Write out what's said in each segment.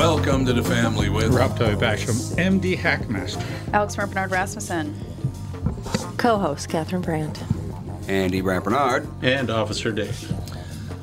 Welcome to the family with Rob Toy Basham, MD Hackmaster. Alex Bernard Rasmussen. Co-host Catherine Brandt. Andy Bernard. And Officer Dave.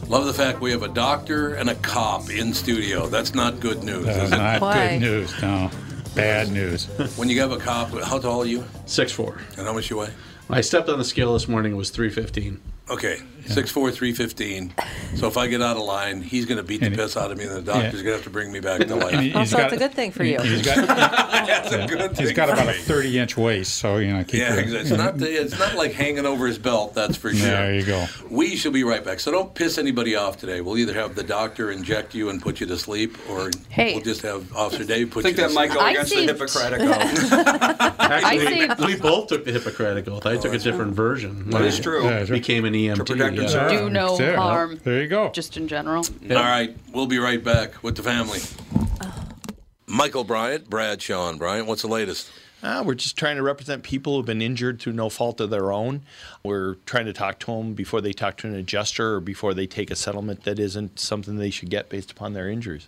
Love the fact we have a doctor and a cop in studio. That's not good news, That's is it? not Why? good news, no. Bad news. When you have a cop, how tall are you? Six four. And how much you weigh? I stepped on the scale this morning. It was 315. Okay, six four, three fifteen. So if I get out of line, he's going to beat the And he- piss out of me, and the doctor's Yeah. going to have to bring me back to And life. he- Oh, he's so got- it's a good thing for you. He's got, That's a good he's thing got for about a 30 inch waist, so, you know, keep Yeah, your- exactly. It's not, it's not like hanging over his belt, that's for sure. There you go. We shall be right back. So don't piss anybody off today. We'll either have the doctor inject you and put you to sleep, or Hey. we'll just have Officer Dave I put think you to sleep. I think that might sleep. go against the Hippocratic oath. Actually, see- we both took the Hippocratic Oath. I oh, took a different version. That when is I true. Yeah, that's right. Became an EMT. Protect yeah. yourself. Do no There, harm. There you go. Just in general. All right, we'll be right back with the family. Michael Bryant, Bradshaw Bryant, what's the latest? Uh, we're just trying to represent people who've been injured through no fault of their own. We're trying to talk to them before they talk to an adjuster or before they take a settlement that isn't something they should get based upon their injuries.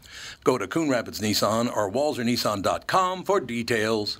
Go to Coon Rapids Nissan or WalserNissan.com for details.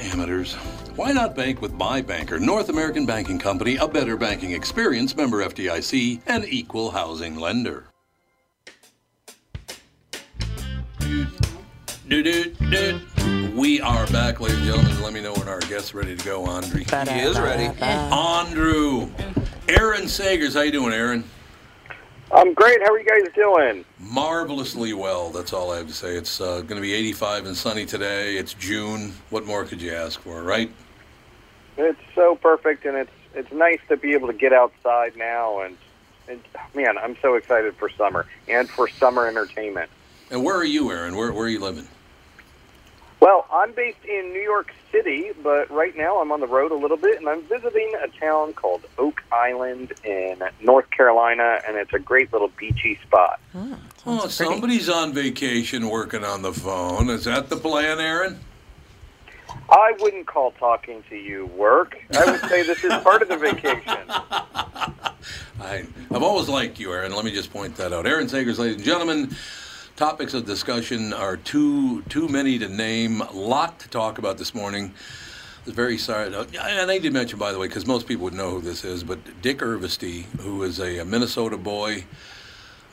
Amateurs. Why not bank with my banker, North American Banking Company, a better banking experience, member FDIC, and equal housing lender. We are back, ladies and gentlemen. Let me know when our guest's ready to go, Andre. He is ready. Andrew. Aaron Sagers, how you doing, Aaron? I'm great. How are you guys doing? Marvelously well. That's all I have to say. It's uh, going to be 85 and sunny today. It's June. What more could you ask for, right? It's so perfect, and it's it's nice to be able to get outside now. And, and man, I'm so excited for summer and for summer entertainment. And where are you, Aaron? Where, where are you living? Well, I'm based in New York City, but right now I'm on the road a little bit, and I'm visiting a town called Oak Island in North Carolina, and it's a great little beachy spot. Ah, oh, somebody's on vacation working on the phone. Is that the plan, Aaron? I wouldn't call talking to you work. I would say this is part of the vacation. I, I've always liked you, Aaron. Let me just point that out. Aaron Sagers, ladies and gentlemen. Topics of discussion are too too many to name. A lot to talk about this morning. I very sorry. And I did mention, by the way, because most people would know who this is, but Dick Ervasti, who is a, Minnesota boy,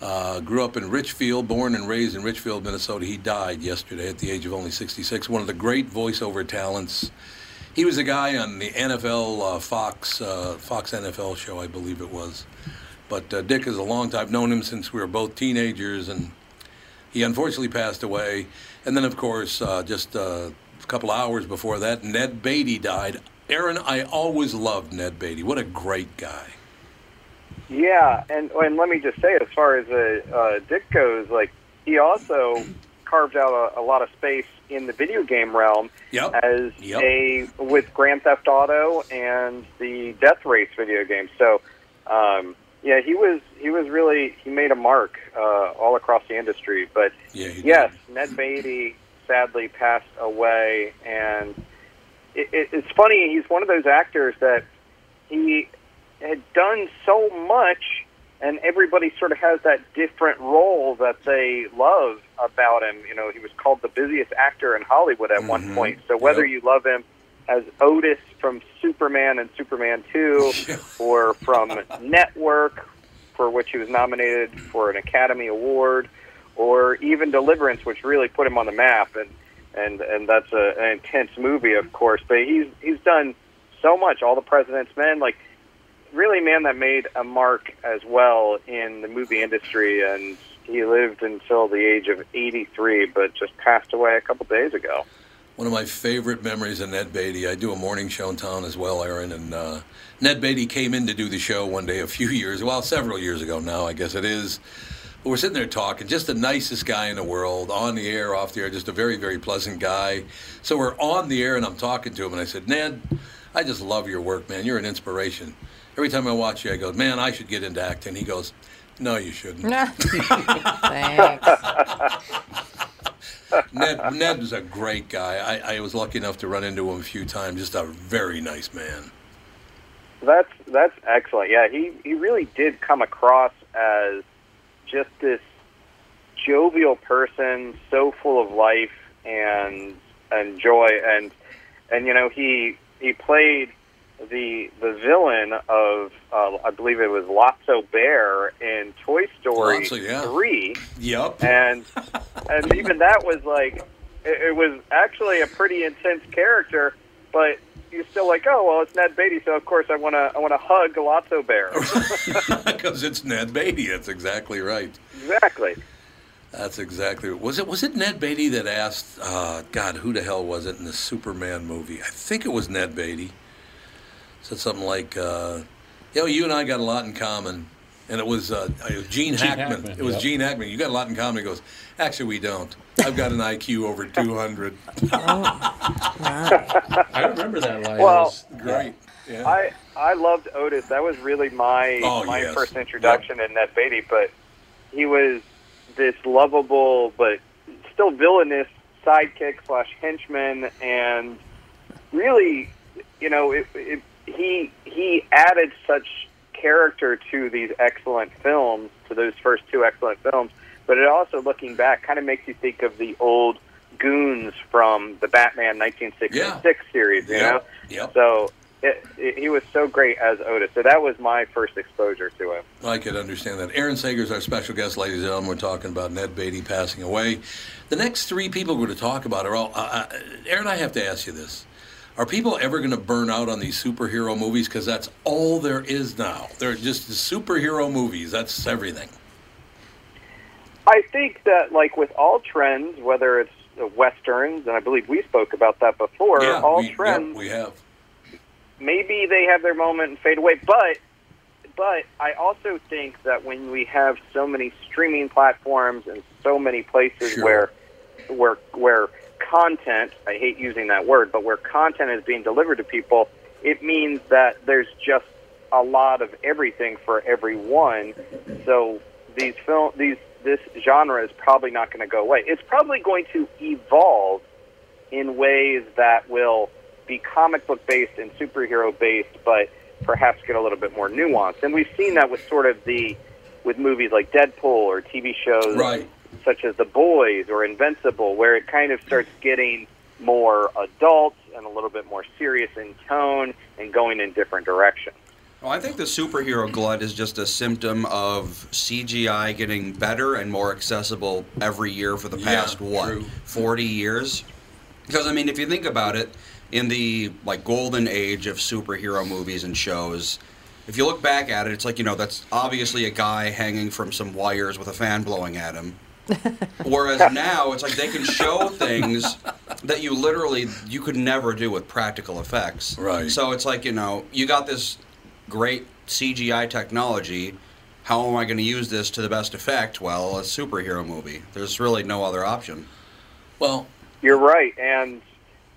uh, grew up in Richfield, born and raised in Richfield, Minnesota. He died yesterday at the age of only 66. One of the great voiceover talents. He was a guy on the NFL uh, Fox uh, Fox NFL show, I believe it was. But uh, Dick is a long time. I've known him since we were both teenagers, and he unfortunately passed away. And then, of course, uh, just uh, a couple hours before that, Ned Beatty died. Aaron, I always loved Ned Beatty. What a great guy. Yeah, and and let me just say, as far as uh, uh, Dick goes, like he also carved out a, a lot of space in the video game realm Yep. as Yep. a with Grand Theft Auto and the Death Race video game. So, um, yeah, he was he was really he made a mark uh, all across the industry. But Yeah, yes, Ned Beatty sadly passed away, and it, it, it's funny. He's one of those actors that he had done so much, and everybody sort of has that different role that they love about him. You know, he was called the busiest actor in Hollywood at one Mhm. point. So whether Yep. you love him as Otis from Superman and Superman 2, or from Network, for which he was nominated for an Academy Award, or even Deliverance, which really put him on the map, and and and that's a, an intense movie, of course. But he's he's done so much. All the President's Men, like really, a man, that made a mark as well in the movie industry, and he lived until the age of 83, but just passed away a couple days ago. One of my favorite memories of Ned Beatty. I do a morning show in town as well, Aaron, and uh, Ned Beatty came in to do the show one day a few years, well, several years ago now, I guess it is. But we're sitting there talking, just the nicest guy in the world, on the air, off the air, just a very, very pleasant guy. So we're on the air, and I'm talking to him, and I said, Ned, I just love your work, man. You're an inspiration. Every time I watch you, I go, man, I should get into acting. He goes, no, you shouldn't. Thanks. Ned, Ned was a great guy. I, I was lucky enough to run into him a few times. Just a very nice man. That's that's excellent. Yeah, he he really did come across as just this jovial person, so full of life and and joy, and and you know he he played the the villain of uh, I believe it was Lotso Bear in Toy Story Lotso, yeah. three, Yup. and and even that was like it, it was actually a pretty intense character, but you're still like, oh well, it's Ned Beatty, so of course I want to I want to hug Lotso Bear. Because it's Ned Beatty. That's exactly right. exactly. That's exactly. Was it was it Ned Beatty that asked? Uh, God, who the hell was it in the Superman movie? I think it was Ned Beatty. Said something like, uh, "You know, you and I got a lot in common." And it was, uh, it was Gene, Gene Hackman. Hackman, It was yep. Gene Hackman. You got a lot in common. He goes, "Actually, we don't. I've got an IQ over 200." I remember that line. Well- It was Great. Yeah. I I loved Otis. That was really my Oh, my yes. first introduction in Ned Beatty. But he was this lovable but still villainous sidekick slash henchman, and really, you know, it, it, he he added such character to these excellent films, to those first two excellent films. But it also, looking back, kind of makes you think of the old goons from the Batman 1966 series. You Yep. know, Yep. so it, it, he was so great as Otis. So that was my first exposure to him. I could understand that. Aaron Sager is our special guest, ladies and gentlemen. We're talking about Ned Beatty passing away. The next three people we're going to talk about are all. Uh, uh, Aaron, I have to ask you this: Are people ever going to burn out on these superhero movies? Because that's all there is now. They're just superhero movies. That's everything. I think that, like with all trends, whether it's the westerns, and I believe we spoke about that before, yeah, all we, trends, yeah, we have. maybe they have their moment and fade away. But, but I also think that when we have so many streaming platforms and so many places Sure. where, where, where content, I hate using that word, but where content is being delivered to people, it means that there's just a lot of everything for everyone. So these film, these this genre is probably not going to go away. It's probably going to evolve in ways that will be comic book based and superhero based, but perhaps get a little bit more nuanced. And we've seen that with sort of the with movies like Deadpool or TV shows Right. Such as The Boys or Invincible, where it kind of starts getting more adult and a little bit more serious in tone and going in different directions. Well, I think the superhero glut is just a symptom of CGI getting better and more accessible every year for the Yeah, past what true. 40 years. Because I mean, if you think about it, in the like golden age of superhero movies and shows, if you look back at it, it's like you know that's obviously a guy hanging from some wires with a fan blowing at him. Whereas now it's like they can show things that you literally you could never do with practical effects. Right. So it's like you know you got this great CGI technology. How am I going to use this to the best effect? Well, a superhero movie. There's really no other option. Well, You're right, and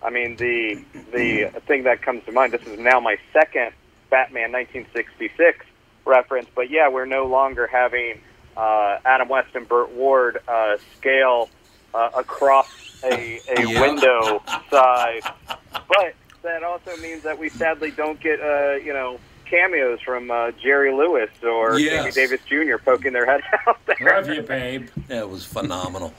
I mean the the mm-hmm. thing that comes to mind. This is now my second Batman 1966 reference, but yeah, we're no longer having uh, Adam West and Burt Ward uh, scale uh, across a, a Yeah. window size, but that also means that we sadly don't get uh, you know cameos from uh, Jerry Lewis or Yes. Sammy Davis Jr. poking their heads out there. Love you, babe. Yeah, it was phenomenal.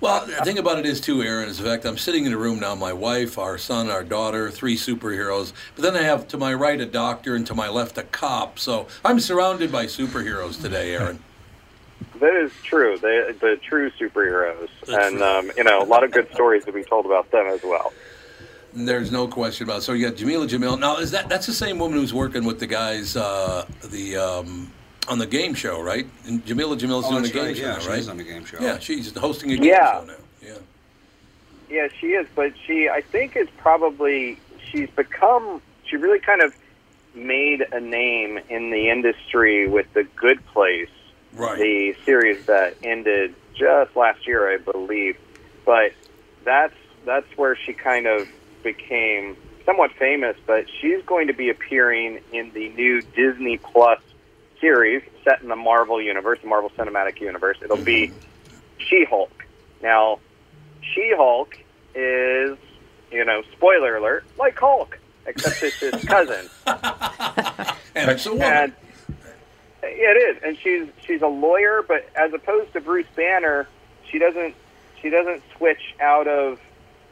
Well, the thing about it is too, Aaron. Is in fact, I'm sitting in a room now. My wife, our son, our daughter, three superheroes. But then I have to my right a doctor, and to my left a cop. So I'm surrounded by superheroes today, Aaron. That is true. The the true superheroes, That's and right. um, you know, a lot of good stories to be told about them as well. There's no question about. It. So you got Jamila Jamil. Now is that that's the same woman who's working with the guys uh, the um, on the game show, right? And Jamila Jamil's Oh, doing a that's game right. show, Yeah, now, right? is on the game show. Yeah, she's hosting a game Yeah. show now. Yeah. Yeah, she is, but she, I think, is probably she's become. She really kind of made a name in the industry with the Good Place, Right. the series that ended just last year, I believe. But that's that's where she kind of became somewhat famous. But she's going to be appearing in the new Disney Plus series set in the Marvel universe, the Marvel Cinematic Universe. It'll be She-Hulk. Now, She-Hulk is, you know, spoiler alert, like Hulk, except it's his cousin. And it's a woman. And yeah, it is, and she's she's a lawyer, but as opposed to Bruce Banner, she doesn't she doesn't switch out of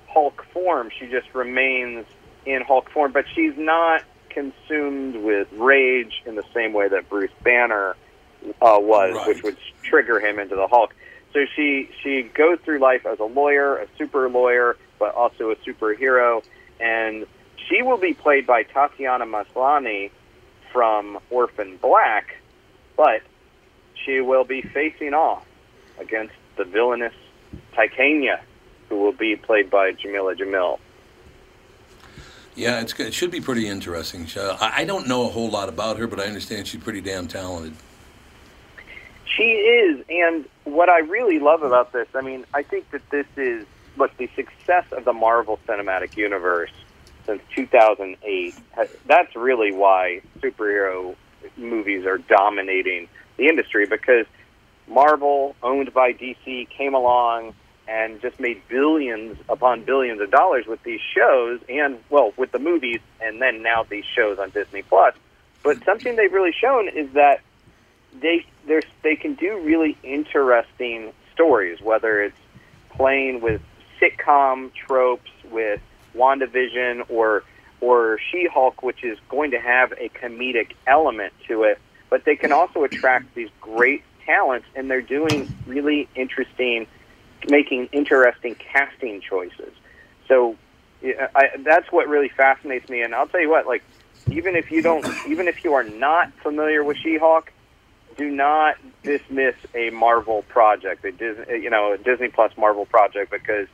Hulk form. She just remains in Hulk form, but she's not consumed with rage in the same way that Bruce Banner uh, was, Right. which would trigger him into the Hulk. So she she goes through life as a lawyer, a super lawyer, but also a superhero, and she will be played by Tatiana Maslany from Orphan Black, but she will be facing off against the villainous Titania, who will be played by Jamila Jamil. Yeah, it's good. It should be pretty interesting. I I don't know a whole lot about her, but I understand she's pretty damn talented. She is, and what I really love about this, I mean, I think that this is look the success of the Marvel Cinematic Universe since 2008. That's really why superhero movies are dominating the industry because Marvel, owned by DC, came along and just made billions upon billions of dollars with these shows and well with the movies and then now these shows on Disney Plus. But something they've really shown is that they they can do really interesting stories, whether it's playing with sitcom tropes with WandaVision or or She-Hulk, which is going to have a comedic element to it, but they can also attract these great talents, and they're doing really interesting, making interesting casting choices. So I, that's what really fascinates me. And I'll tell you what, like even if you don't, even if you are not familiar with She-Hulk, do not dismiss a Marvel project, a Disney, you know, a Disney Plus Marvel project, because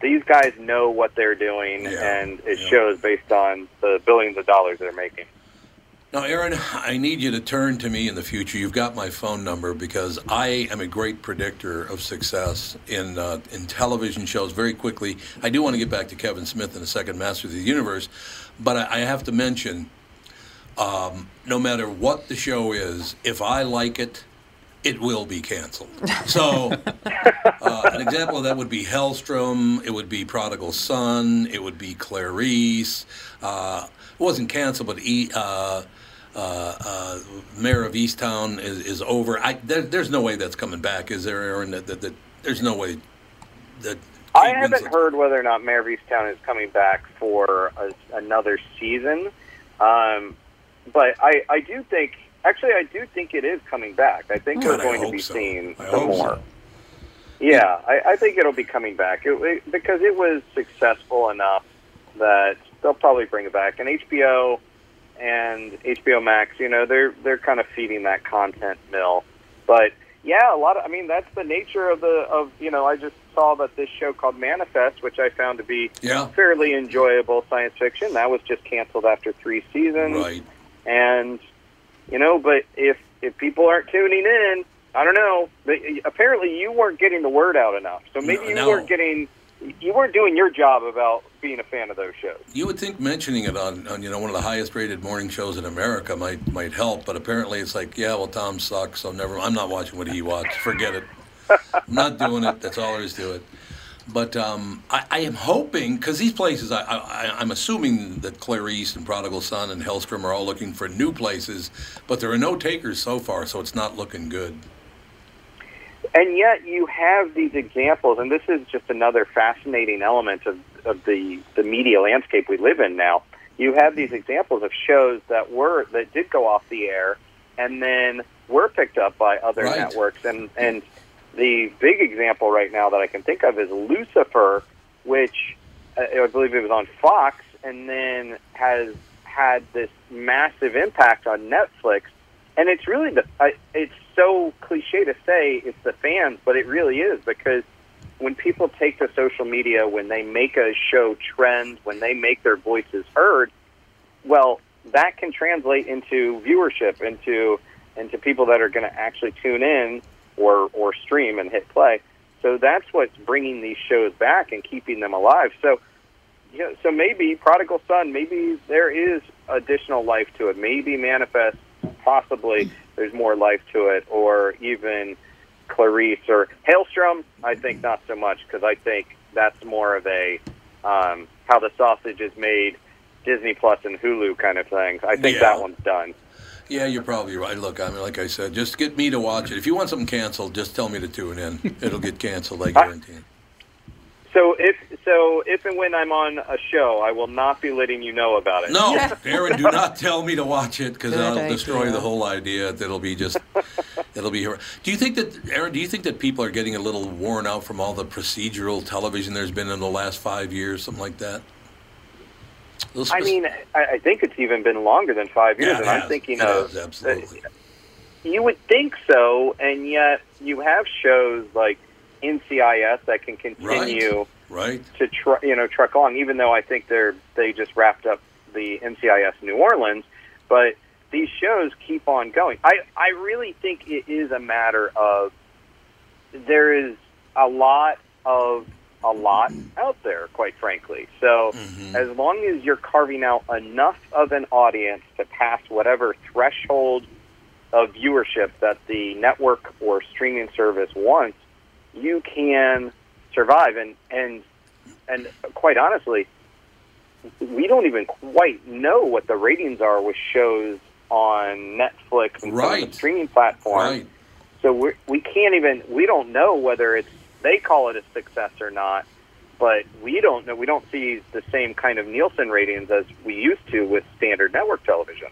these guys know what they're doing, and it shows based on the billions of dollars they're making. Now, Aaron, I need you to turn to me in the future. You've got my phone number because I am a great predictor of success in uh, in television shows. Very quickly, I do want to get back to Kevin Smith in a second, Master of the Universe, but I, I have to mention, um, no matter what the show is, if I like it, it will be canceled. So, uh, an example of that would be Helstrom. It would be Prodigal Son. It would be Clarice. Uh, it wasn't canceled, but e, uh, uh, uh, Mare of Easttown is, is over. I, there, there's no way that's coming back, is there, Aaron? That, that, that there's no way that. I haven't Winslet- heard whether or not Mare of Easttown is coming back for a, another season, um, but I, I do think, actually, I do think it is coming back. I think God, we're going to be so. seeing I some more. so. Yeah, I, I think it'll be coming back it, it, because it was successful enough that they'll probably bring it back. And HBO and HBO Max, you know, they're they're kind of feeding that content mill. But yeah, a lot of I mean, that's the nature of the of you know. I just saw that this show called Manifest, which I found to be Yeah. fairly enjoyable science fiction, that was just canceled after three seasons. Right. And you know, but if if people aren't tuning in, I don't know. But uh, apparently, you weren't getting the word out enough. So maybe No, you no. weren't getting, you weren't doing your job about being a fan of those shows. You would think mentioning it on, on you know one of the highest rated morning shows in America might might help, but apparently it's like, yeah, well, Tom sucks, so never. I'm not watching what he watched. Forget it. I'm not doing it. That's all there is to it. But um, I, I am hoping because these places, I, I, I'm assuming that Clarice and Prodigal Son and Helstrom are all looking for new places, but there are no takers so far, so it's not looking good. And yet, you have these examples, and this is just another fascinating element of, of the the media landscape we live in now. You have these examples of shows that were that did go off the air, and then were picked up by other Right. networks. And and the big example right now that I can think of is Lucifer, which uh, I believe it was on Fox, and then has had this massive impact on Netflix. And it's really the I, it's so cliche to say it's the fans, but it really is because when people take to social media, when they make a show trend, when they make their voices heard, well, that can translate into viewership, into into people that are going to actually tune in or or stream and hit play. So that's what's bringing these shows back and keeping them alive. So, you know, so maybe Prodigal Son, maybe there is additional life to it. Maybe Manifest, possibly there's more life to it, or even Clarice or Helstrom. I think not so much because I think that's more of a um, how the sausage is made, Disney Plus and Hulu kind of thing. I think Yeah. that one's done. Yeah, you're probably right. Look, I mean, like I said, just get me to watch it. If you want something canceled, just tell me to tune in. It'll get canceled, I guarantee. it. So if so, if and when I'm on a show, I will not be letting you know about it. No, Aaron, do not tell me to watch it because I'll destroy idea. the whole idea. It'll be just, it'll be. Do you think that, Aaron? Do you think that people are getting a little worn out from all the procedural television there's been in the last five years, something like that? Those I mean, I, think it's even been longer than five years, Yeah, and I'm has. thinking It of has, absolutely. you would think so, and yet you have shows like NCIS that can continue right? to tr- you know truck along, even though I think they're they just wrapped up the NCIS New Orleans, but these shows keep on going. I I really think it is a matter of there is a lot of a lot out there, quite frankly. So mm-hmm. as long as you're carving out enough of an audience to pass whatever threshold of viewership that the network or streaming service wants, you can survive. And and and quite honestly, we don't even quite know what the ratings are with shows on Netflix and Right. streaming platforms. Right. So we we can't even we don't know whether it's they call it a success or not. But we don't know. We don't see the same kind of Nielsen ratings as we used to with standard network television.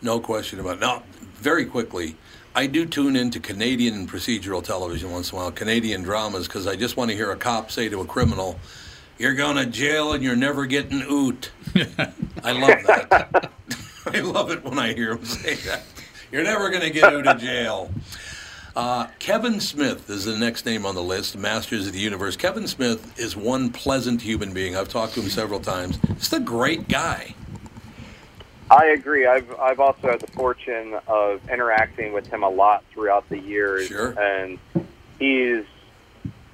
No question about it. Now, very quickly, I do tune into Canadian procedural television once in a while, Canadian dramas, because I just want to hear a cop say to a criminal, You're going to jail and you're never getting oot. I love that. I love it when I hear him say that. You're never going to get out of jail. Uh, Kevin Smith is the next name on the list, Masters of the Universe. Kevin Smith is one pleasant human being. I've talked to him several times. Just a great guy. I agree. I've I've also had the fortune of interacting with him a lot throughout the years, Sure. and he's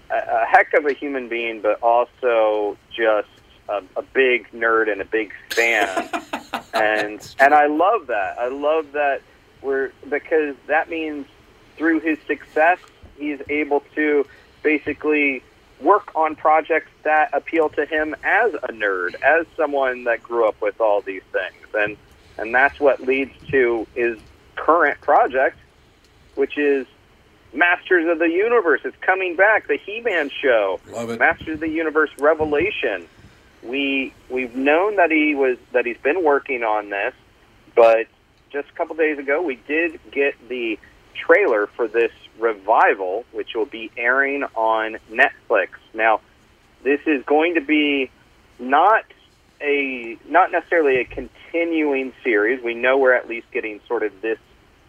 a, a heck of a human being, but also just a, a big nerd and a big fan. and and I love that. I love that we're because that means through his success, he's able to basically work on projects that appeal to him as a nerd, as someone that grew up with all these things, and and that's what leads to his current project, which is Masters of the Universe. It's coming back, the He-Man show. Love it. Masters of the Universe Revelation. We we've known that he was that he's been working on this, but just a couple days ago we did get the trailer for this revival, which will be airing on Netflix. Now, this is going to be not a not necessarily a continuing series. We know we're at least getting sort of this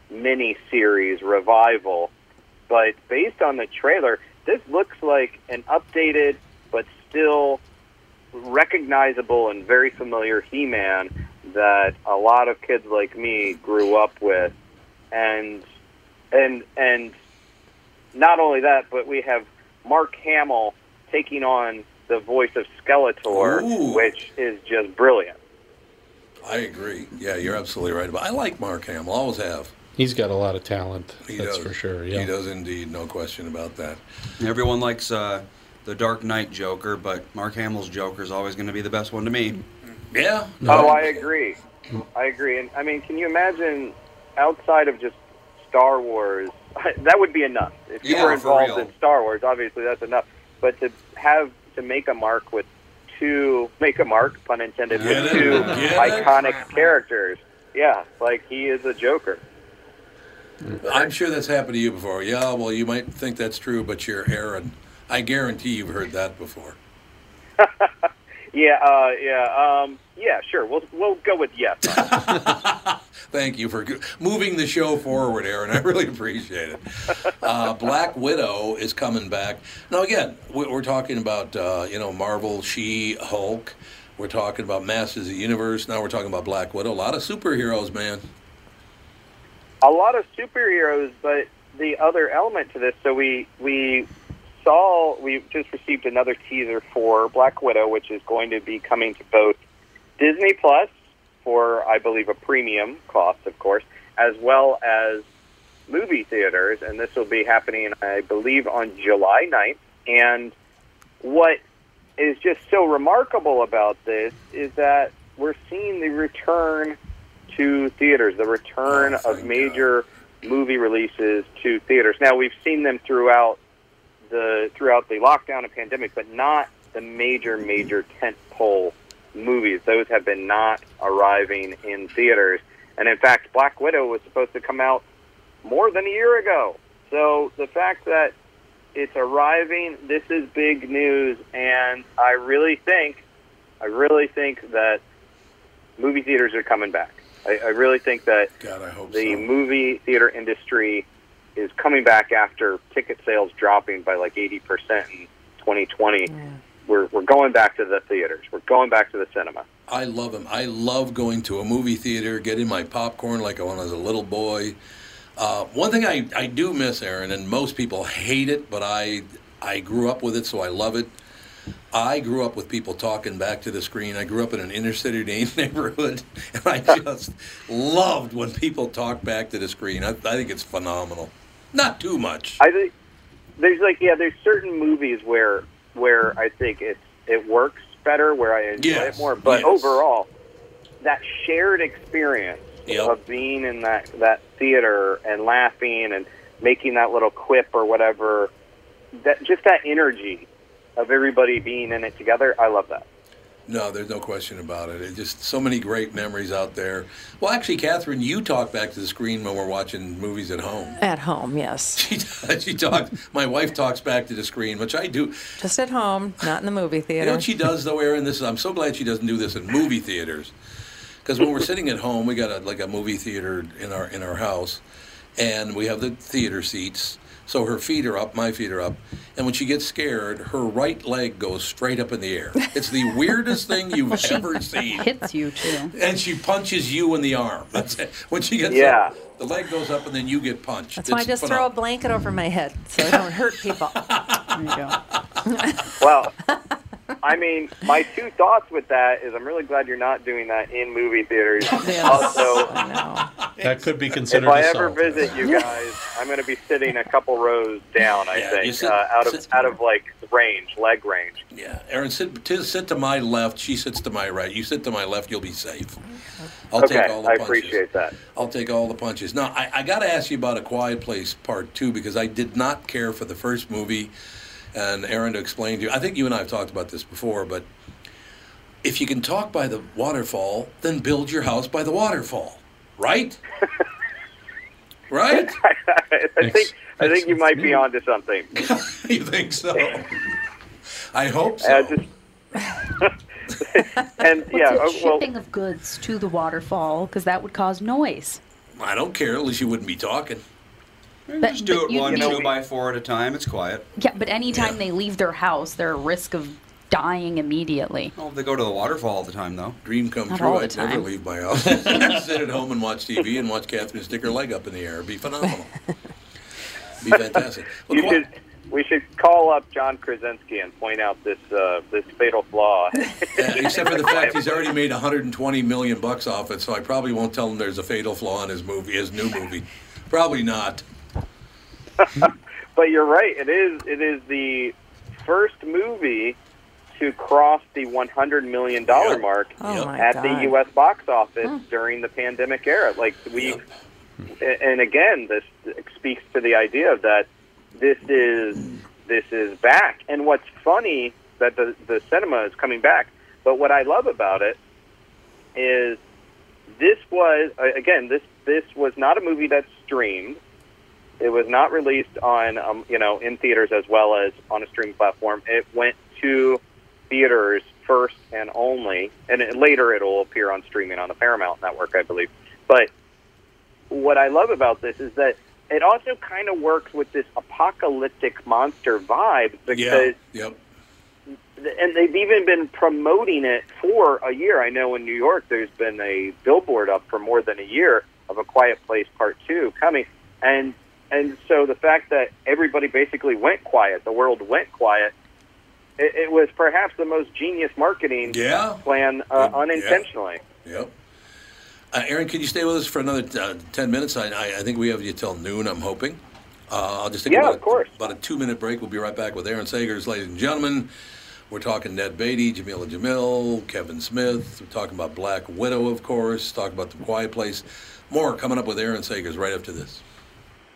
mini series revival, but based on the trailer, this looks like an updated but still recognizable and very familiar He-Man that a lot of kids like me grew up with, and and and not only that, but we have Mark Hamill taking on the voice of Skeletor, Ooh. which is just brilliant. I agree. Yeah, you're absolutely right. But I like Mark Hamill. Always have. He's got a lot of talent. He that's does for sure. Yeah. He does indeed. No question about that. Everyone likes uh, the Dark Knight Joker, but Mark Hamill's Joker is always going to be the best one to me. Yeah. Oh, I agree. I agree. And I mean, can you imagine outside of just Star Wars? That would be enough. If you Yeah, were involved in Star Wars, obviously that's enough. But to have to make a mark with two, make a mark, pun intended, Get with it? two Get it? iconic characters. Yeah, like he is a Joker. I'm sure that's happened to you before. Yeah, well, you might think that's true, but you're Aaron. I guarantee you've heard that before. Yeah, uh, yeah, um, yeah. Sure, we'll we'll go with yes. Thank you for moving the show forward, Aaron. I really appreciate it. Uh, Black Widow is coming back. Now, again, we- we're talking about uh, you know Marvel, She, Hulk. We're talking about Masters of the Universe. Now we're talking about Black Widow. A lot of superheroes, man. a lot of superheroes, but the other element to this. So we we saw we just received another teaser for Black Widow, which is going to be coming to both Disney Plus for I believe a premium cost, of course, as well as movie theaters, and this will be happening, I believe, on July 9th. And what is just so remarkable about this is that we're seeing the return to theaters, the return Oh, of major movie releases to theaters. Now we've seen them throughout the throughout the lockdown and pandemic, but not the major major tentpole movies. Those have been not arriving in theaters. And in fact, Black Widow was supposed to come out more than a year ago. So the fact that it's arriving, this is big news, and I really think, I really think that movie theaters are coming back. I, I really think that God, I hope the so. movie theater industry is coming back after ticket sales dropping by like 80% in 2020. We're, we're going back to the theaters. We're going back to the cinema. I love them. I love going to a movie theater, getting my popcorn like when I was a little boy. Uh, one thing I, I do miss, Aaron, and most people hate it, but I I grew up with it, so I love it. I grew up with people talking back to the screen. I grew up in an inner city neighborhood, and I just loved when people talk back to the screen. I, I think it's phenomenal. Not too much. I think there's like yeah, there's certain movies where where I think it's it works better, where I enjoy Yes, it more. But yes. overall, that shared experience Yep. of being in that that theater and laughing and making that little quip or whatever, that just that energy of everybody being in it together, I love that. No, there's no question about it. It's just so many great memories out there. Well, actually, Catherine, you talk back to the screen when we're watching movies at home. At home, yes. She does. She talks. My wife talks back to the screen, which I do. Just at home, not in the movie theater. You know what she does though, Aaron? This is, I'm so glad she doesn't do this in movie theaters, because when we're sitting at home, we got a, like a movie theater in our in our house, and we have the theater seats. So her feet are up, my feet are up, and when she gets scared, her right leg goes straight up in the air. It's the weirdest thing you've ever seen. Hits you too. And she punches you in the arm. That's it. When she gets Yeah. up, the leg goes up, and then you get punched. That's why I It's just throw a blanket over my head so I don't hurt people. There you go. Well, I mean, my two thoughts with that is I'm really glad you're not doing that in movie theaters. Yes. Also, I. That could be considered. If considered I ever visit you guys, I'm going to be sitting a couple rows down. I Yeah, think sit- uh, out of sit- out of like range, leg range. Yeah, Aaron, sit, t- sit to my left. She sits to my right. You sit to my left, you'll be safe. I'll okay, take all the I punches. appreciate that. I'll take all the punches. Now, I, I got to ask you about A Quiet Place Part 2 because I did not care for the first movie. And Aaron, to explain to you, I think you and I have talked about this before, but if you can talk by the waterfall, then build your house by the waterfall, right? right? I think I think you might be onto something. you think so? I hope Uh, so. just and yeah, What's oh, it, well, shipping of goods to the waterfall because that would cause noise. I don't care, at least you wouldn't be talking. But- Just do but it you'd one, be- two by four at a time. It's quiet. Yeah, but anytime they leave their house, they're at risk of dying immediately. Well, they go to the waterfall all the time, though. Dream come Not true. I'd never leave my house. Sit at home and watch TV and watch Catherine stick her leg up in the air. It'd be phenomenal. be fantastic. Well, you should we should call up John Krasinski and point out this uh, this fatal flaw. Yeah, except for the fact he's already made 120 million bucks off it, so I probably won't tell him there's a fatal flaw in his movie, his new movie. Probably not. But you're right. It is. It is the first movie to cross the 100 million dollar Yep. mark Oh at God. the U.S. box office during the pandemic era. Like we, Yep. and again, this speaks to the idea that this is this is back. And what's funny that the the cinema is coming back. But what I love about it is this was uh, again this this was not a movie that streamed. It was not released on um, you know in theaters as well as on a streaming platform. It went to theaters first and only, and it, later it'll appear on streaming on the Paramount network, I believe. But what I love about this is that it also kind of works with this apocalyptic monster vibe Yeah. because Yep. and they've even been promoting it for a year. I know in New York there's been a billboard up for more than a year of a Quiet Place Part Two coming, and and so the fact that everybody basically went quiet, the world went quiet, it, it was perhaps the most genius marketing Yeah. plan uh, Yeah. unintentionally. Yep. Uh, Aaron, can you stay with us for another uh, 10 minutes? I, I, I think we have you till noon, I'm hoping. Uh, I'll just take Yeah, about, of course. about a two minute break. We'll be right back with Aaron Sagers, ladies and gentlemen. We're talking Ned Beatty, Jamila Jamil, Kevin Smith. We're talking about Black Widow, of course. Talk about The Quiet Place. More coming up with Aaron Sagers right after this.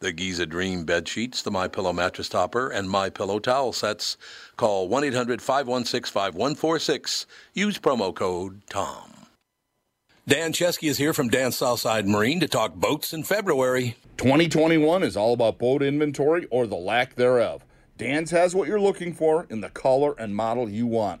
the Giza Dream bed sheets, the My Pillow mattress topper, and My Pillow towel sets. Call 1 800 516 5146. Use promo code TOM. Dan Chesky is here from Dan Southside Marine to talk boats in February. 2021 is all about boat inventory or the lack thereof. Dan's has what you're looking for in the color and model you want.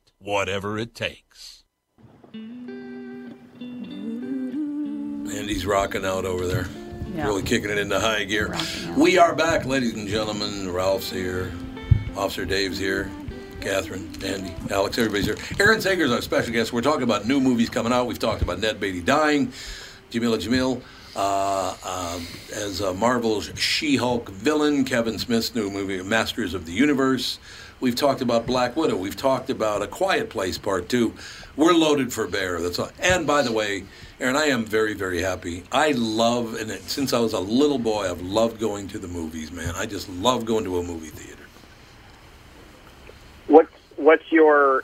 whatever it takes. Andy's rocking out over there. Yeah. Really kicking it into high gear. We are back, ladies and gentlemen. Ralph's here. Officer Dave's here. Catherine, Andy, Alex, everybody's here. Aaron Sager's our special guest. We're talking about new movies coming out. We've talked about Ned Beatty dying, Jameela Jamil uh, um, as uh, Marvel's She-Hulk villain, Kevin Smith's new movie, Masters of the Universe. We've talked about Black Widow. We've talked about A Quiet Place Part Two. We're loaded for bear. That's all. And by the way, Aaron, I am very, very happy. I love, and it, since I was a little boy, I've loved going to the movies. Man, I just love going to a movie theater. What's what's your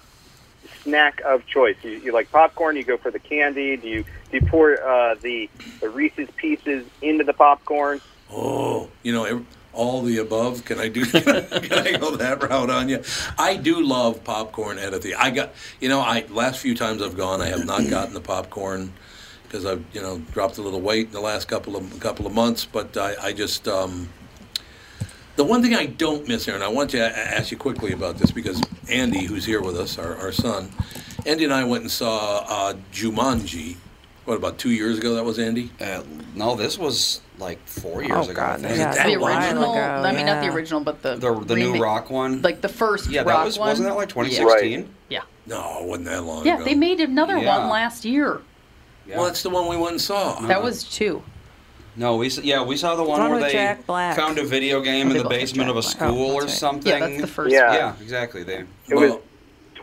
snack of choice? You, you like popcorn? You go for the candy? Do you do you pour uh, the the Reese's Pieces into the popcorn? Oh, you know, all the above. Can I do? Can I, go that route on you? I do love popcorn at a theater. I got, you know, I last few times I've gone, I have not gotten the popcorn because I've, you know, dropped a little weight in the last couple of couple of months. But I, I just, um, the one thing I don't miss, Aaron, I want to ask you quickly about this because Andy, who's here with us, our, our son, Andy and I went and saw uh, Jumanji. What about two years ago? That was Andy. Uh, no, this was like four years Oh, ago. I God, think. yeah, the original. ago, I mean, not the original, but the The the new rock one. like the first yeah, rock that was one. wasn't that like Yeah. 2016? Yeah. No, it wasn't that long Yeah, ago. they made another Yeah. one last year. Yeah. Well, that's the one we went and saw. That was two. No, we yeah we saw the one One where they Jack Black. found a video game Oh, in the basement of a school Oh, or right. something. Yeah, that's the first. Yeah. Yeah, exactly. They It Well, was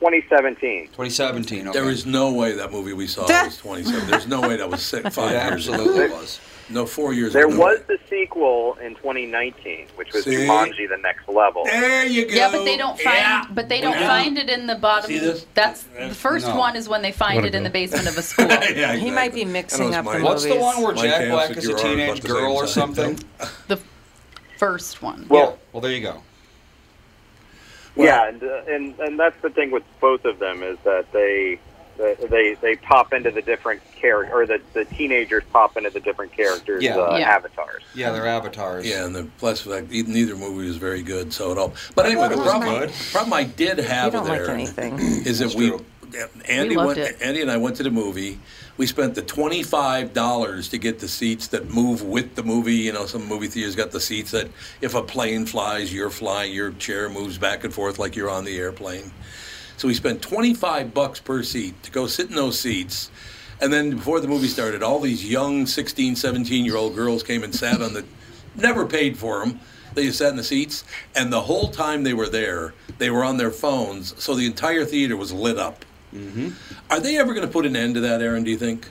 2017. 2017. Okay. There is no way that movie we saw was 27. There's no way that was six, it five years ago. absolutely was. No, four years There ago. was the sequel in 2019, which was See? Jumanji: The Next Level. There you go. Yeah, but they don't find. Yeah. But they don't Yeah. find it in the bottom. See this? That's the first No. one is when they find What a it in the basement of a school. yeah, He might be mixing up know the it's What's the one where Jack Hamsick, Black is a teenage girl or something? the first one. Well, yeah. Well, there you go. Yeah, and, uh, and and that's the thing with both of them is that they they they pop into the different character or the the teenagers pop into the different characters' Yeah. uh, Yeah. avatars. Yeah, they're avatars. Yeah, and the plus the fact neither movie was very good, so it all. But anyway, the problem, good. problem I did have don't like anything. is that That's we, true. Andy went. Andy and I went to the movie. We spent the twenty five dollars to get the seats that move with the movie. You know, some movie theaters got the seats that if a plane flies, you're flying, your chair moves back and forth like you're on the airplane. So we spent 25 bucks per seat to go sit in those seats. And then before the movie started, all these young 16, 17 year old girls came and sat on the, never paid for them. They just sat in the seats. And the whole time they were there, they were on their phones. So the entire theater was lit up. Mm-hmm. Are they ever going to put an end to that, Aaron, do you think?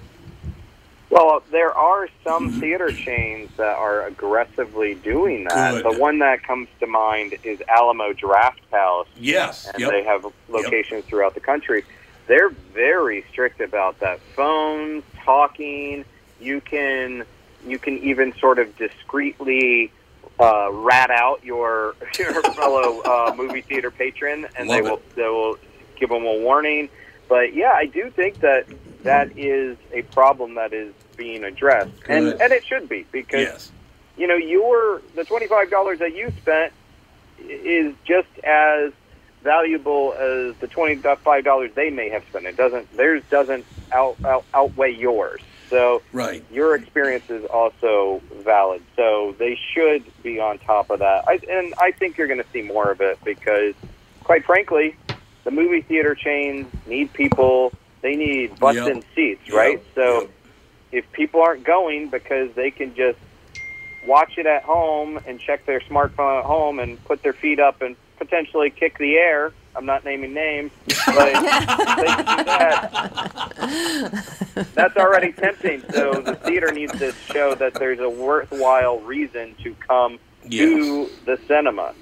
Well, there are some theater chains that are aggressively doing that. Good. The one that comes to mind is Alamo Draft House, Yes. and Yep. they have locations throughout the country. They're very strict about that. Phones, talking, you can you can even sort of discreetly uh, rat out your your fellow uh, movie theater patron, and they Love will they will give them a warning. But yeah, I do think that that is a problem that is being addressed, and Good. and it should be because Yes. you know your the twenty five dollars that you spent is just as valuable as the twenty five dollars they may have spent. It doesn't theirs doesn't out, out, outweigh yours. So Right. your experience is also valid. So they should be on top of that. I, and I think you're going to see more of it because, quite frankly, the movie theater chains need people. They need butts Yep. in seats, Yep. right? So Yep. if people aren't going because they can just watch it at home and check their smartphone at home and put their feet up and potentially kick the air. I'm not naming names, but they can do that. That's already tempting. So the theater needs to show that there's a worthwhile reason to come to the cinema.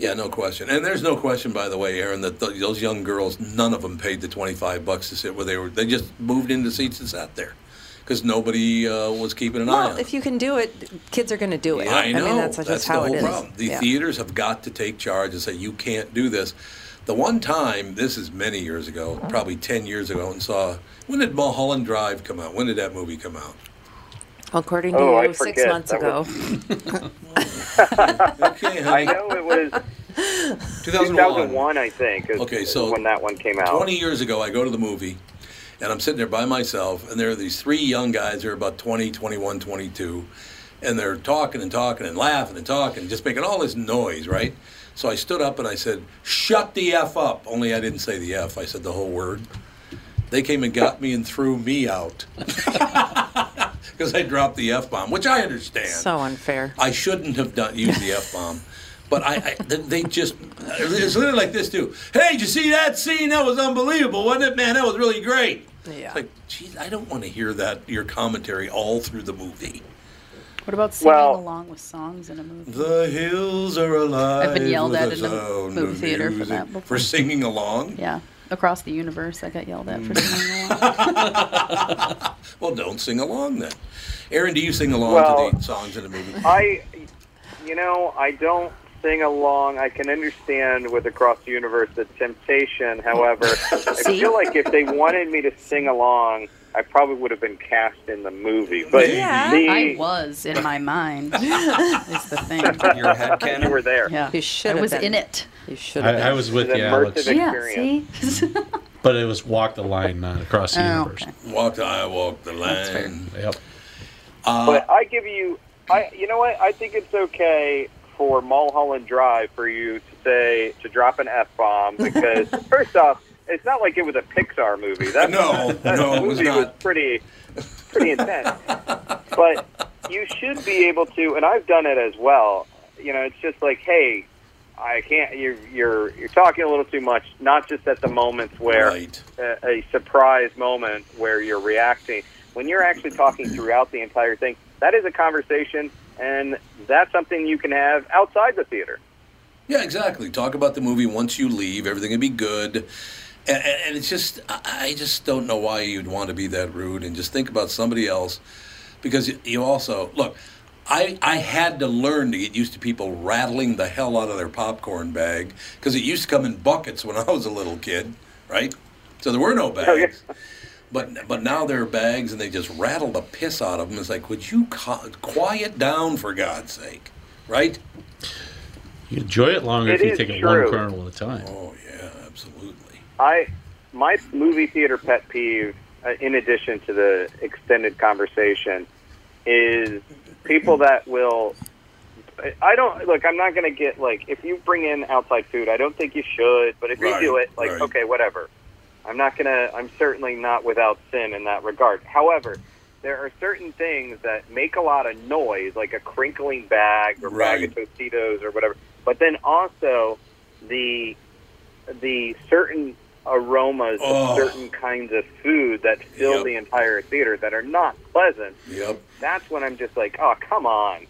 Yeah, no question. And there's no question, by the way, Aaron, that th- those young girls, none of them paid the 25 bucks to sit where they were. They just moved into seats and sat there because nobody uh, was keeping an eye Well, on. if you can do it, kids are going to do it. I know. mean, that's just That's how whole it is. problem. The Yeah. theaters have got to take charge and say, you can't do this. The one time, this is many years ago, probably 10 years ago, and saw, when did Mulholland Drive come out? When did that movie come out? According to Oh, I you, six forget. months That ago. I know it was 2001, I think. is- Okay, so when that one came out. 20 years ago, I go to the movie, and I'm sitting there by myself, and there are these three young guys. They're about 20, 21, 22, and they're talking and talking and laughing and talking, just making all this noise, right? So I stood up and I said, "Shut the f up." Only I didn't say the f. I said the whole word. They came and got me and threw me out because I dropped the f bomb, which I understand. So unfair. I shouldn't have done used the f bomb, but I, I they just it's literally like this too. Hey, did you see that scene? That was unbelievable, wasn't it, man? That was really great. Yeah. It's like, geez, I don't want to hear that your commentary all through the movie. What about singing Well- along with songs in a movie? The hills are alive. I've been yelled at in the movie theater for that before. For singing along. Yeah, across the universe, I got yelled at for singing along. Well, don't sing along then. Aaron, do you sing along Well, to the songs in the movie? I, you know, I don't sing along. I can understand with Across the Universe the temptation. However, I feel like if they wanted me to sing along, I probably would have been cast in the movie. But yeah, the, I was in my mind. is the thing. Your head canon. you were there. Yeah, You should I have was been. in it. You should I. I was with you, Alex, immersive Yeah, see. but it was walk the line, not across the Oh, universe. okay. Walk, the I walk the That's fair. line. Yep. Uh, But I give you, I you know what? I think it's okay for Mulholland Drive for you to say to drop an f bomb because first off, it's not like it was a Pixar movie. That No, that no, it was movie not. pretty pretty intense. but you should be able to, and I've done it as well. You know, it's just like, hey, I can't. You're you're you're talking a little too much. Not just at the moments where Right. a, a surprise moment where you're reacting. When you're actually talking throughout the entire thing, that is a conversation, and that's something you can have outside the theater. Yeah, exactly. Talk about the movie once you leave. Everything will be good. And, and it's just, I just don't know why you'd want to be that rude and just think about somebody else. Because you also, look, I, I had to learn to get used to people rattling the hell out of their popcorn bag because it used to come in buckets when I was a little kid, right? So there were no Oh, yeah. bags. But but now there are bags and they just rattle the piss out of them. It's like, would you co- quiet down for God's sake, right? You enjoy it longer It if you take it true. one kernel at a time. Oh yeah, absolutely. I my movie theater pet peeve, uh, in addition to the extended conversation, is people that will. I don't look. I'm not going to get like if you bring in outside food. I don't think you should, but if Right, you do it, like right. okay, whatever. I'm not gonna. I'm certainly not without sin in that regard. However, there are certain things that make a lot of noise, like a crinkling bag or bag of Tostitos or whatever. But then also the the certain aromas Oh. of certain kinds of food that fill Yep. the entire theater that are not pleasant. Yep. That's when I'm just like, oh, come on.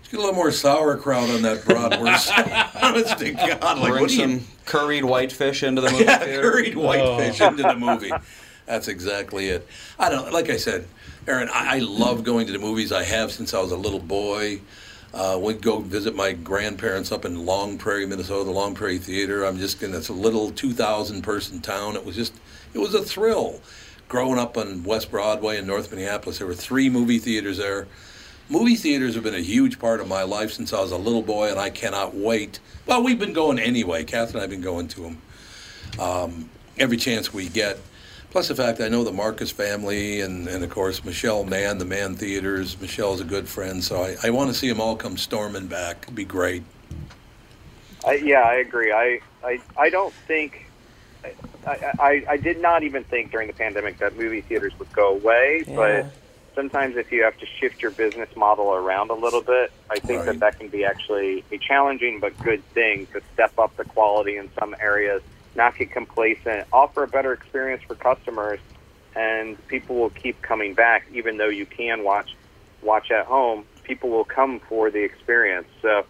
Let's get a little more sauerkraut on that bratwurst. Honest to God, like Bring what do you some curried whitefish into the movie yeah, theater. curried oh. whitefish into the movie. That's exactly it. I don't like I said, Aaron. I, I love going to the movies. I have since I was a little boy. Uh, we'd go visit my grandparents up in Long Prairie, Minnesota, the Long Prairie Theater. I'm just in this little 2,000 person town. It was just, it was a thrill. Growing up on West Broadway in North Minneapolis, there were three movie theaters there. Movie theaters have been a huge part of my life since I was a little boy, and I cannot wait. Well, we've been going anyway. Kath and I have been going to them um, every chance we get. Plus the fact I know the Marcus family and, and of course Michelle Mann, the Mann Theaters. Michelle's a good friend, so I, I want to see them all come storming back. It'd be great. I, yeah, I agree. I, I, I don't think. I, I, I did not even think during the pandemic that movie theaters would go away, Yeah. but sometimes if you have to shift your business model around a little bit, I think Right. that that can be actually a challenging but good thing to step up the quality in some areas, not get complacent, offer a better experience for customers, and people will keep coming back. Even though you can watch watch at home, people will come for the experience. So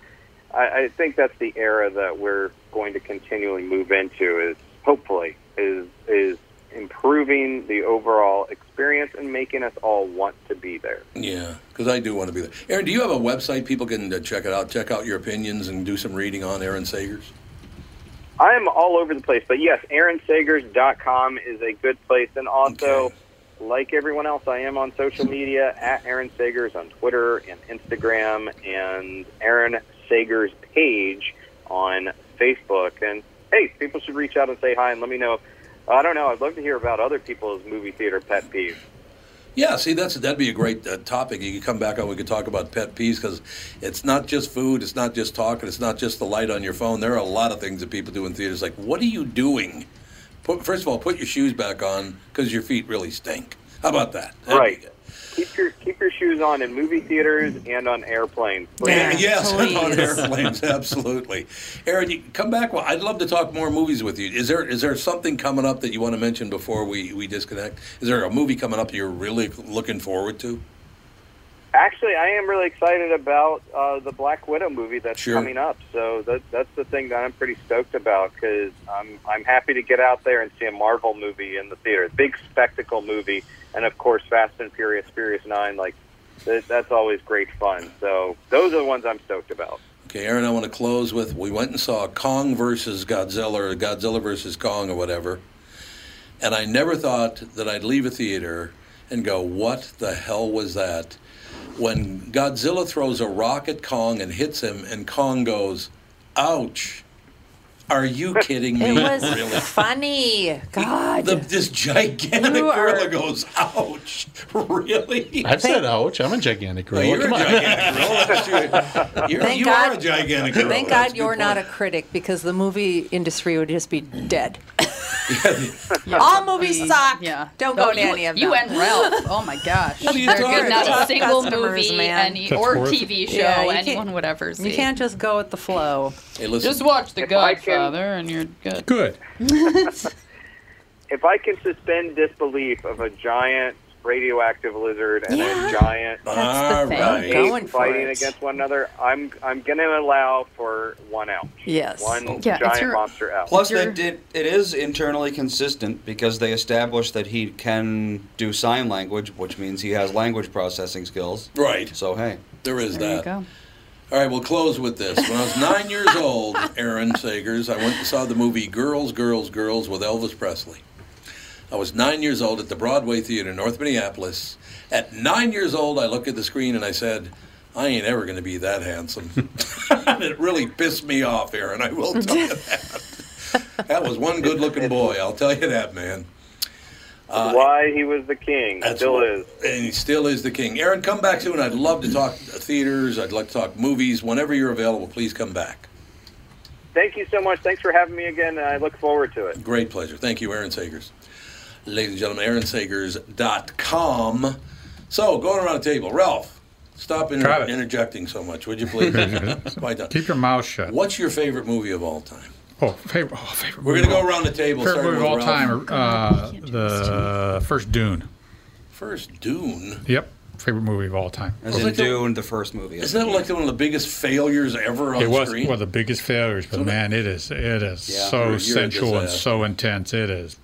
I, I think that's the era that we're going to continually move into. Is hopefully is is improving the overall experience and making us all want to be there. Yeah, because I do want to be there. Aaron, do you have a website people can uh, check it out, check out your opinions, and do some reading on Aaron Sagers? I am all over the place, but yes, AaronSagers.com is a good place. And also, like everyone else, I am on social media at Aaron Sagers on Twitter and Instagram, and Aaron Sagers page on Facebook. And hey, people should reach out and say hi and let me know. I don't know. I'd love to hear about other people's movie theater pet peeves. Yeah, see, that's that'd be a great uh, topic. You could come back on. We could talk about pet peeves because it's not just food, it's not just talking, it's not just the light on your phone. There are a lot of things that people do in theaters. Like, what are you doing? Put, first of all, put your shoes back on because your feet really stink. How about that? That'd Right. Keep your keep shoes on in movie theaters and on airplanes. please. Yeah, yes, on airplanes, absolutely. Aaron, you come back. Well, I'd love to talk more movies with you. Is there is there something coming up that you want to mention before we, we disconnect? Is there a movie coming up you're really looking forward to? Actually, I am really excited about uh, the Black Widow movie that's Sure. coming up. So that, that's the thing that I'm pretty stoked about because I'm I'm happy to get out there and see a Marvel movie in the theater, big spectacle movie, and of course Fast and Furious, Furious Nine. Like that, that's always great fun. So those are the ones I'm stoked about. Okay, Aaron, I want to close with we went and saw Kong versus Godzilla or Godzilla versus Kong or whatever. And I never thought that I'd leave a theater and go, what the hell was that? When Godzilla throws a rock at Kong and hits him, and Kong goes, ouch. Are you kidding me? It was really? funny. God. The, this gigantic You are- gorilla goes, ouch. Really? I've said ouch. I'm a gigantic Well, gorilla. you're a Come on. gigantic gorilla. You're, Thank you God- are a gigantic gorilla. Thank God you're good not a critic because the movie industry would just be dead. Yeah, All movies suck. Yeah. Don't No, go to you, any of them. You and Ralph. Oh my gosh. What are you They're talking getting out about? a single movie, man. any or TV show, Yeah, you can't- anyone would ever see. You can't just go with the flow. Hey, listen. Just watch The If I can- and you're good. Good. If I can suspend disbelief of a giant radioactive lizard and Yeah. a giant All thing. right. ape Going for fighting it. against one another, I'm I'm going to allow for one ouch. Yes. One Yeah, it's giant your- monster ouch. Plus, You're- did, it is internally consistent because they established that he can do sign language, which means he has language processing skills. Right. So, hey. There is There you that. go. All right, we'll close with this. When I was nine years old, Aaron Sagers, I went and saw the movie Girls, Girls, Girls with Elvis Presley. I was nine years old at the Broadway Theater in North Minneapolis. At nine years old, I looked at the screen and I said, I ain't ever going to be that handsome. and it really pissed me off, Aaron. I will tell you that. that was one good looking boy, I'll tell you that, man. Uh, Why he was the king still what- is. And he still is the king. Aaron, come back soon. I'd love to talk theaters. I'd like to talk movies. Whenever you're available, please come back. Thank you so much. Thanks for having me again. and I look forward to it. Great pleasure. Thank you, Aaron Sagers. Ladies and gentlemen, aaronsagers.com. So, going around the table, Ralph, stop inter- interjecting so much, would you please? Quite done. Keep your mouth shut. What's your favorite movie of all time? Oh, favorite. Oh, favorite. We're going to go around the table. Favorite movie of all with time. Uh, the first Dune. First, Dune. Yep. Favorite movie of all time. As in it the- Dune, the first movie. Isn't that like one of the biggest failures ever on It was screen? one of the biggest failures, but man, it is it is Yeah. so You're- you're sensual and so intense. It is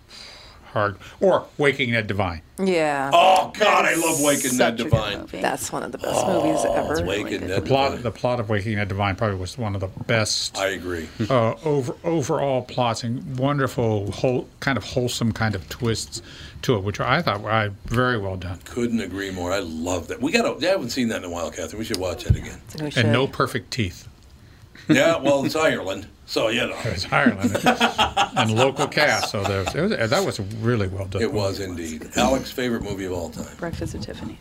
hard. Or Waking Ned Devine. Yeah. Oh, God, I love Waking Ned Such a good Devine. That's one of the best movies ever. Waking The Ned plot Devine. the plot of Waking Ned Devine probably was one of the best I agree. uh, over overall plots and wonderful whole kind of wholesome kind of twists to it, which I thought were uh, very well done. Couldn't agree more. I love that. We got. to I haven't seen that in a while, Catherine. We should watch it again. We should. And no perfect teeth. Yeah, well, it's Ireland, so you know. It's Ireland and local cast, so there was, it was, that was really well done. It was indeed. Alex's favorite movie of all time. Breakfast at Tiffany's.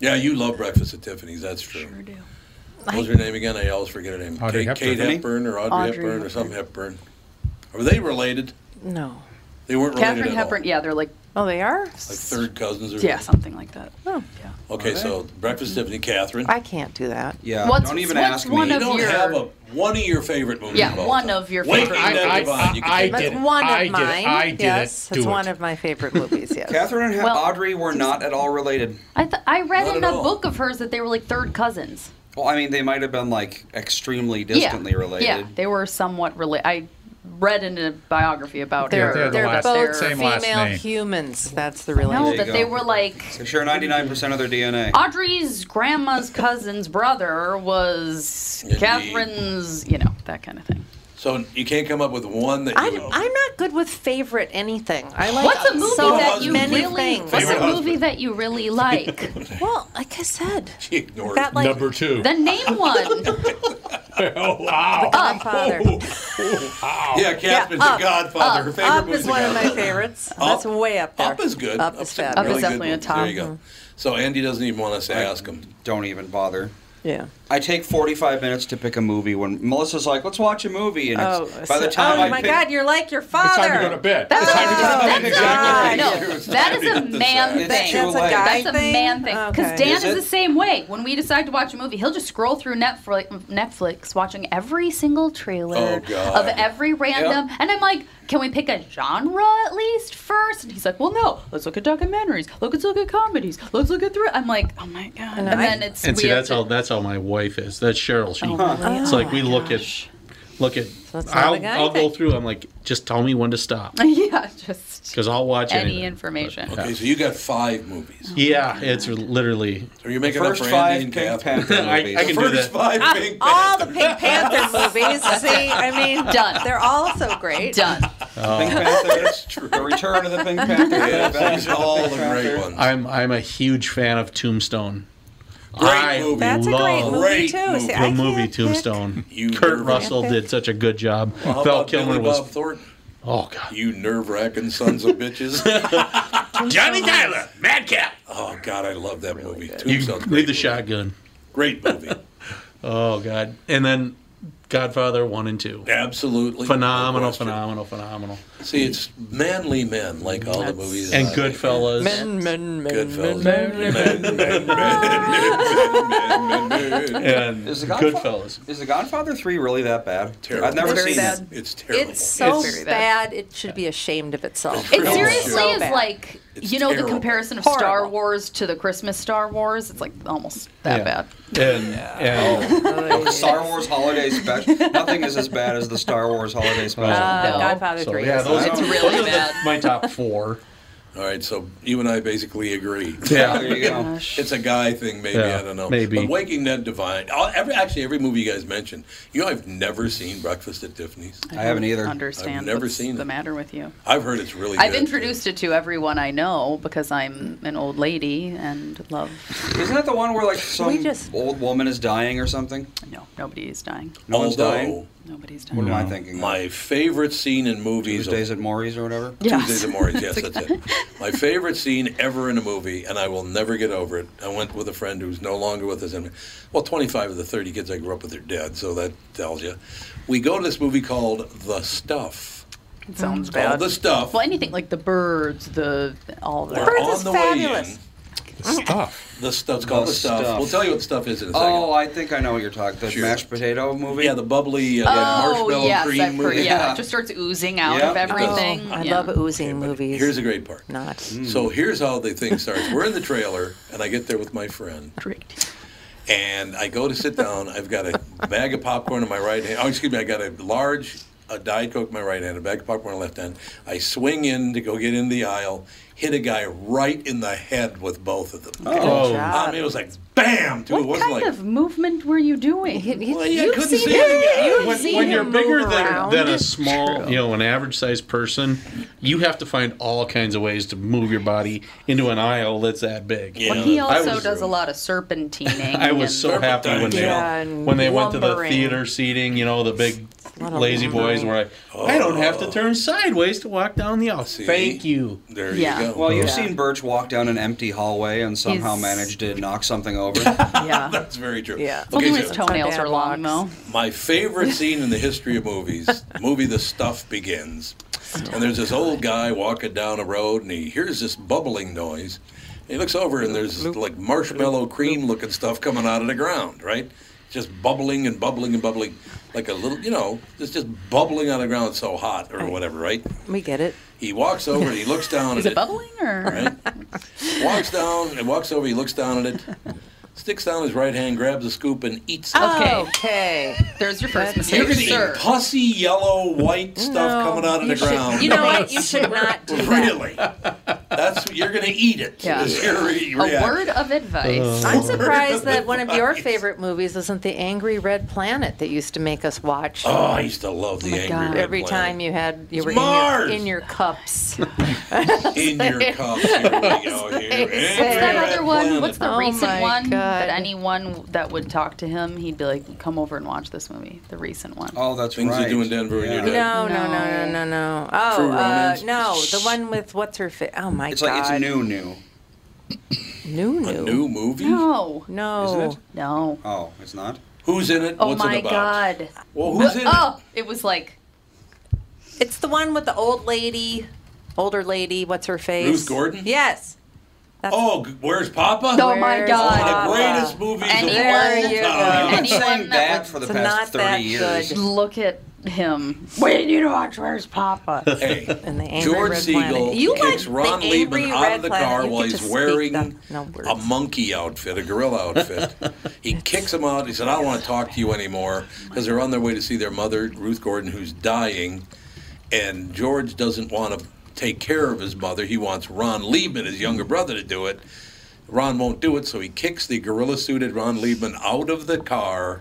Yeah, you love Breakfast at Tiffany's. That's true. Sure do. What was her name again? I always forget her name. Audrey Kate, Kate Hepburn. Hepburn or Audrey, Audrey Hepburn, or Hepburn. some Hepburn. Are they related? No. They weren't related Katharine at Hepburn. all. Yeah, they're like Oh, they are? Like third cousins or yeah, something like that. Oh. Yeah. Okay, so Breakfast at Tiffany, Catherine. I can't do that. Yeah, What's- don't even what's ask one me. you of don't your- have a one of your favorite movies. Yeah, of all one time. of your Waking favorite Ned I- Devine. You can I take did that. it. One of I did it. mine. I did it. yes, Do it's it. one of my favorite movies. Yes. Katharine and Well- Audrey were not at all related. I th- I read Not in at a all. book of hers that they were like third cousins. Well, I mean, they might have been like extremely distantly yeah. related. Yeah, they were somewhat related. I read in a biography about They're, her. they're last- both same female humans. That's the No, relationship. that they were like They share 99% of their DNA. Audrey's grandma's cousin's brother was Indeed. Katharine's, you know, that kind of thing. So you can't come up with one that you I'm, would. I'm not good with favorite anything. I like What's a movie so that you many really? things. What's Favorite a movie husband. that you really like? Well, like I said, She ignored that it. like Number two. then name one. oh, wow. Godfather. Yeah, Catherine's Up, a Godfather. Her Up, favorite Up is The one of my Godfather. favorites. Up- That's way up there. Up is good. Up is Up's a. Up is really good definitely a top. There you go. So Andy doesn't even want us to ask him. Don't even bother. Yeah. I take 45 minutes to pick a movie when Melissa's like, let's watch a movie. And Oh, it's, by the so- time oh I my pick, God, you're like your It's father. time to go to bed. That's, It's time to go to that's bed. a, Exactly. no, It's that time is to a man thing. That's a late. guy That's a man thing. Because Okay. Dan Is is, the same way. When we decide to watch a movie, he'll just scroll through Netflix, Netflix watching every single trailer Oh, of every random. And I'm like, can we pick a genre at least first? And he's like, well, no. Let's look at documentaries. Let's look at comedies. Let's look at thriller. I'm like, oh my god. And, And I- then it's And we see, that's to- how that's how my wife is. That's Cheryl. She, Oh, really? it's Oh like we my look gosh. at, look at. that's not a I'll, I'll go through. I'm like, just tell me when to stop yeah, just because I'll watch any anything. information. Okay, so you got five movies. Yeah, it's literally. So you're making up first for five Andy and Pink Panther I- movies. I can the do first that. five Ah, Pink all the Pink Panther movies. See, I mean, Done. They're all so great. Done. Pink Panther. That's true. The Return of the Pink Panther. Yeah, the these Adventures are of all the great ones. I'm I'm a huge fan of Tombstone. Great I movie. That's a love great movie Great too. movie. See, the movie Tombstone. You Kurt Russell pick. did such a good job. Well, Val Kilmer Billy was. Bob Thornton? Oh God. You nerve-wracking sons of bitches. Johnny Tyler, Madcap. oh God, I love that movie. You Tombstone's leave the movie. shotgun. Great movie. Oh God. And then Godfather one and two. Absolutely. Phenomenal, phenomenal, phenomenal. See, it's manly men like all the movies. And that I make. Goodfellas. Men, men, men, Goodfellas. men, men, Men, men, men, men, men, men, men. And Is the Godfather, Goodfellas. Is the Godfather 3 really that bad? Terrible. I've never It's very seen bad. it. It's terrible. It's so It's very bad. bad. It should be ashamed of itself. It really seriously so is bad. like It's you know terrible. the comparison of Star Wars to the Christmas Star Wars. It's like almost that Yeah. bad. And, and The Star Wars Holiday Special. Nothing is as bad as the Star Wars Holiday Special. Uh, No. Godfather so 3 yeah, those, It's those really are the- bad. my top four. All right, so you and I basically agree. Yeah. There you go. It's a guy thing, maybe Yeah, I don't know. maybe. But Waking Ned Devine. all- Every actually every movie you guys mentioned. You know, I've never seen Breakfast at Tiffany's. I haven't either. Understand? I've never what's seen the it. matter with you. I've heard it's really. I've good. introduced it to everyone I know because I'm an old lady and love. Isn't that the one where like some just- old woman is dying or something? No, nobody is dying. No one's dying. Nobody's What dying. am I thinking? My favorite scene in movies. Tuesdays at Maury's or whatever. Tuesdays at Maury's, yes, that's it. My favorite scene ever in a movie, and I will never get over it. I went with a friend who's no longer with us. And well, 25 of the 30 kids I grew up with are dead, so that tells you. We go to this movie called The Stuff. It sounds It's called bad. The Stuff. Well, anything like the birds, the all the. We're Birds on is the fabulous. way in. Stuff. The stuff. It's called The the, stuff. Stuff. We'll tell you what the stuff is in a second. Oh, I think I know what you're talking. The Sure. mashed potato movie. yeah, the bubbly uh, Oh marshmallow yes, cream I've heard, movie. yeah, Yeah. it just starts oozing out Yeah. of everything. Oh, I yeah. love oozing movies. Here's a great part. Not. So here's how the thing starts. We're in the trailer, and I get there with my friend, Great. and I go to sit down. I've got a bag of popcorn in my right hand. Oh, excuse me. I got a large a Diet Coke in my right hand, a bag of popcorn in my left hand. I swing in to go get in the aisle, hit a guy right in the head with both of them. Oh. Good I mean, it was like bam! Too. it What wasn't kind like of movement were you doing? He- he- Well, yeah, I you've couldn't seen see him- the guy. you've When, seen when you're him bigger move than, around. than a small, you know, an average sized person, you have to find all kinds of ways to move your body into an aisle that's that big. Yeah, Well, he I also was- does a lot of serpentining. I was and- so happy when they Yeah, and when they went to the lumbering. theater seating, you know, the big lot of lazy boys lumbering. where I, I don't have to oh. turn sideways to walk down the aisle. See? Thank you. there Yeah. you go. Well, you've Yeah. seen Birch walk down an empty hallway and somehow He's- managed to knock something over. Yeah. That's very true. Yeah. Only Okay, his so toenails are long though. my favorite scene in the history of movies, movie The Stuff begins. And there's this old guy walking down a road and he hears this bubbling noise. He looks over and there's this, like marshmallow cream looking stuff coming out of the ground, right? Just bubbling and bubbling and bubbling like a little, you know, it's just bubbling on the ground. It's so hot or whatever, right? We get it. He walks over, he looks down Is at it bubbling or? right? walks down and walks over. He looks down at it. Sticks down his right hand, grabs a scoop, and eats it. Okay. Oh. Okay. There's your first That's- You're gonna eat pussy yellow white stuff No, coming out of you the should- ground. You know what? You should not do that. Really? That's you're gonna eat it. Yeah. is your re- A reaction. word of advice. I'm surprised that one of your favorite movies isn't The Angry Red Planet that used to make us watch. Oh, I used to love the oh my angry God. red Every time you had you It's were in Mars! your, in your cups. in your cups. Here we go. Here. What's Angry What's that Red other one? Planet. What's the Oh recent my one that God. anyone that would talk to him, he'd be like, "Come over and watch this movie." The recent one. Oh, that's Things right. you do in Denver when Yeah. you're dead. No, no, no, no, no, no. Oh, True uh, Romance? no, the one with what's her face? Oh my god. It's god. like it's new, new, New, A new. new movie? No, No. isn't it? no. Oh, it's not. Who's in it? Oh What's my it about? god. Well, who's in it? Oh, it was like It's the one with the old lady, older lady. What's her face? Ruth Gordon? Yes. That's, Oh, where's Papa? Oh my God. One of the greatest movies Anyone- of all There you time. go. I've been saying that that for the It's past not 30 that years. good. look at him. We need to watch Where's Papa. Hey, And the Angry George Red Siegel Planet. You kicks like Ron the Leibman Angry out Red of the car You while get he's wearing. No a monkey outfit, a gorilla outfit. he kicks him out. He said, "I don't want to talk to you anymore," oh because they're on their way to see their mother, Ruth Gordon, who's dying, and George doesn't want to take care of his mother. He wants Ron Leibman, his younger brother, to do it. Ron won't do it, so he kicks the gorilla suited Ron Leibman out of the car.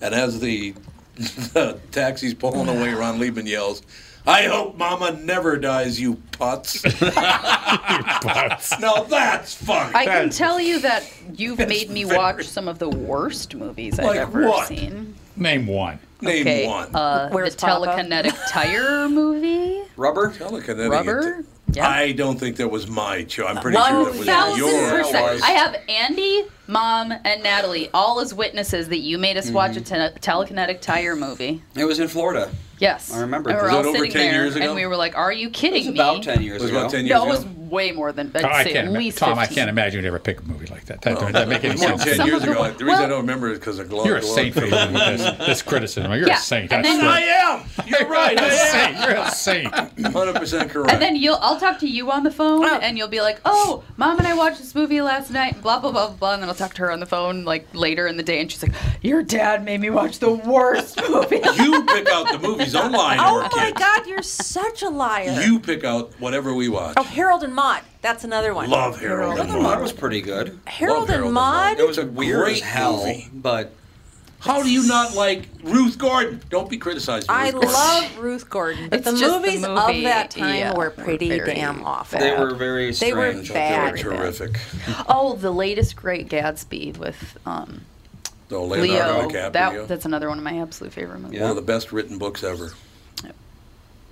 And as the, the taxi's pulling away, Ron Leibman yells, I hope Mama never dies, you putz. now that's fun. I can tell you that you've made me watch some of the worst movies I've Like ever what? seen. Name one. Name okay, one. Uh, the Papa? telekinetic tire movie. Rubber? Telekinetic. Rubber. Yeah. I don't think that was my show. I'm pretty One sure that was thousand yours. percent. I have Andy, Mom, and Natalie all as witnesses that you made us watch a Mm-hmm. te- telekinetic tire movie. It was in Florida. Yes, I remember. And we were Was all sitting 10 there, years ago? and we were like, "Are you kidding It was me?" about 10 years It was ago. about 10 years No, it was way more than. I'd oh, I say can't, at ima- least Tom. I can't imagine you'd ever pick a movie like that. That doesn't oh. make any More than sense. 10 Some years of the- ago. The reason I don't remember is because of Glow. You're a saint for living with this, this criticism. You're Yeah, a saint. and That's then- I am. You're right. You're a I saint. am. You're a saint. 100% correct. And then you'll, I'll talk to you on the phone, Oh. and you'll be like, "Oh, Mom and I watched this movie last night." Blah blah blah blah. And then I'll talk to her on the phone like later in the day, and she's like, "Your dad made me watch the worst movie." you pick out the movies online to Oh my kids. God, you're such a liar. You pick out whatever we watch. Oh, Harold and Maude. That's another one. Love Harold and Maude. was pretty good. Harold, Harold and and Maude. It was a weird Great as hell, movie. but How do you not like Ruth Gordon? Don't be criticizing Ruth I Gordon. love Ruth Gordon, but It's the just the movies movie, of that time yeah, were pretty very damn awful. they were very They were strange. bad. They were terrific. oh, the latest Great Gatsby with um, So Leonardo Leo. DiCaprio. That that's another one of my absolute favorite movies. One of the best written books ever.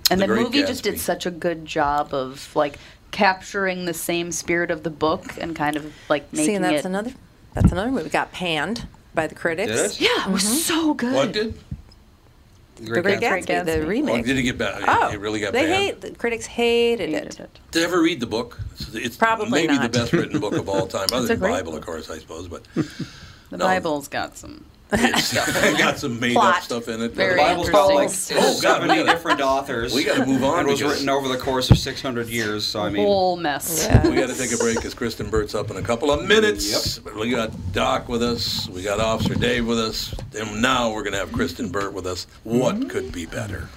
And The the, Great movie just did such a good job of like capturing the same spirit of the book and kind of like making it. See, and that's it. another. That's another movie. Got panned by the critics. Did it? yeah, it was mm-hmm. so good. What did? The Great Gatsby, Gatsby. the Oh, remake. did it get bad? Oh, it really got they bad. hate. The critics hated Hated it. it. Did you ever read the book? It's, it's Probably maybe not. the best written book of all time, other than great Bible, book. of course, I suppose. But The No. Bible's got some. it's got some made Plot. up stuff in it. Very The Bible's got like interesting. Oh, God, we 70 gotta- different authors. we gotta move on It was because- written over the course of 600 years. So I mean, whole mess. Yeah. We got to take a break because Kristen Burt's up in a couple of minutes. But we got Doc with us. We got Officer Dave with us. And now we're going to have Kristen Burt with us. What mm-hmm. could be better?